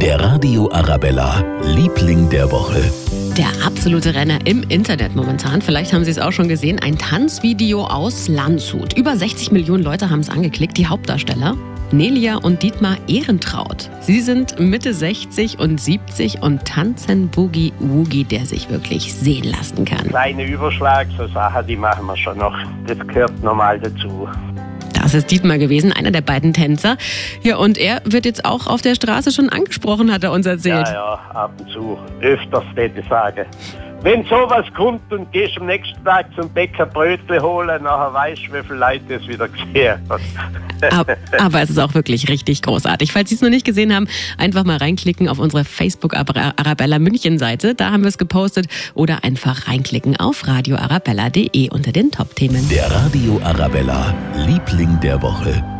Der Radio Arabella, Liebling der Woche. Der absolute Renner im Internet momentan. Vielleicht haben Sie es auch schon gesehen. Ein Tanzvideo aus Landshut. Über 60 Millionen Leute haben es angeklickt. Die Hauptdarsteller Nelia und Dietmar Ehrentraut. Sie sind Mitte 60 und 70 und tanzen Boogie Woogie, der sich wirklich sehen lassen kann. Kleine Überschlag, so Sachen, die machen wir schon noch. Das gehört normal dazu. Das ist Dietmar gewesen, einer der beiden Tänzer. Ja, und er wird jetzt auch auf der Straße schon angesprochen, hat er uns erzählt. Ja, ja, ab und zu. Öfters, würde ich sagen. Wenn sowas kommt und gehst am nächsten Tag zum Bäcker Brötchen holen, nachher weißt du, wie viele Leute es wieder gesehen haben. aber, aber, es ist auch wirklich richtig großartig. Falls Sie es noch nicht gesehen haben, einfach mal reinklicken auf unsere Facebook Arabella München Seite. Da haben wir es gepostet. Oder einfach reinklicken auf radioarabella.de unter den Top-Themen. Der Radio Arabella, Liebling der Woche.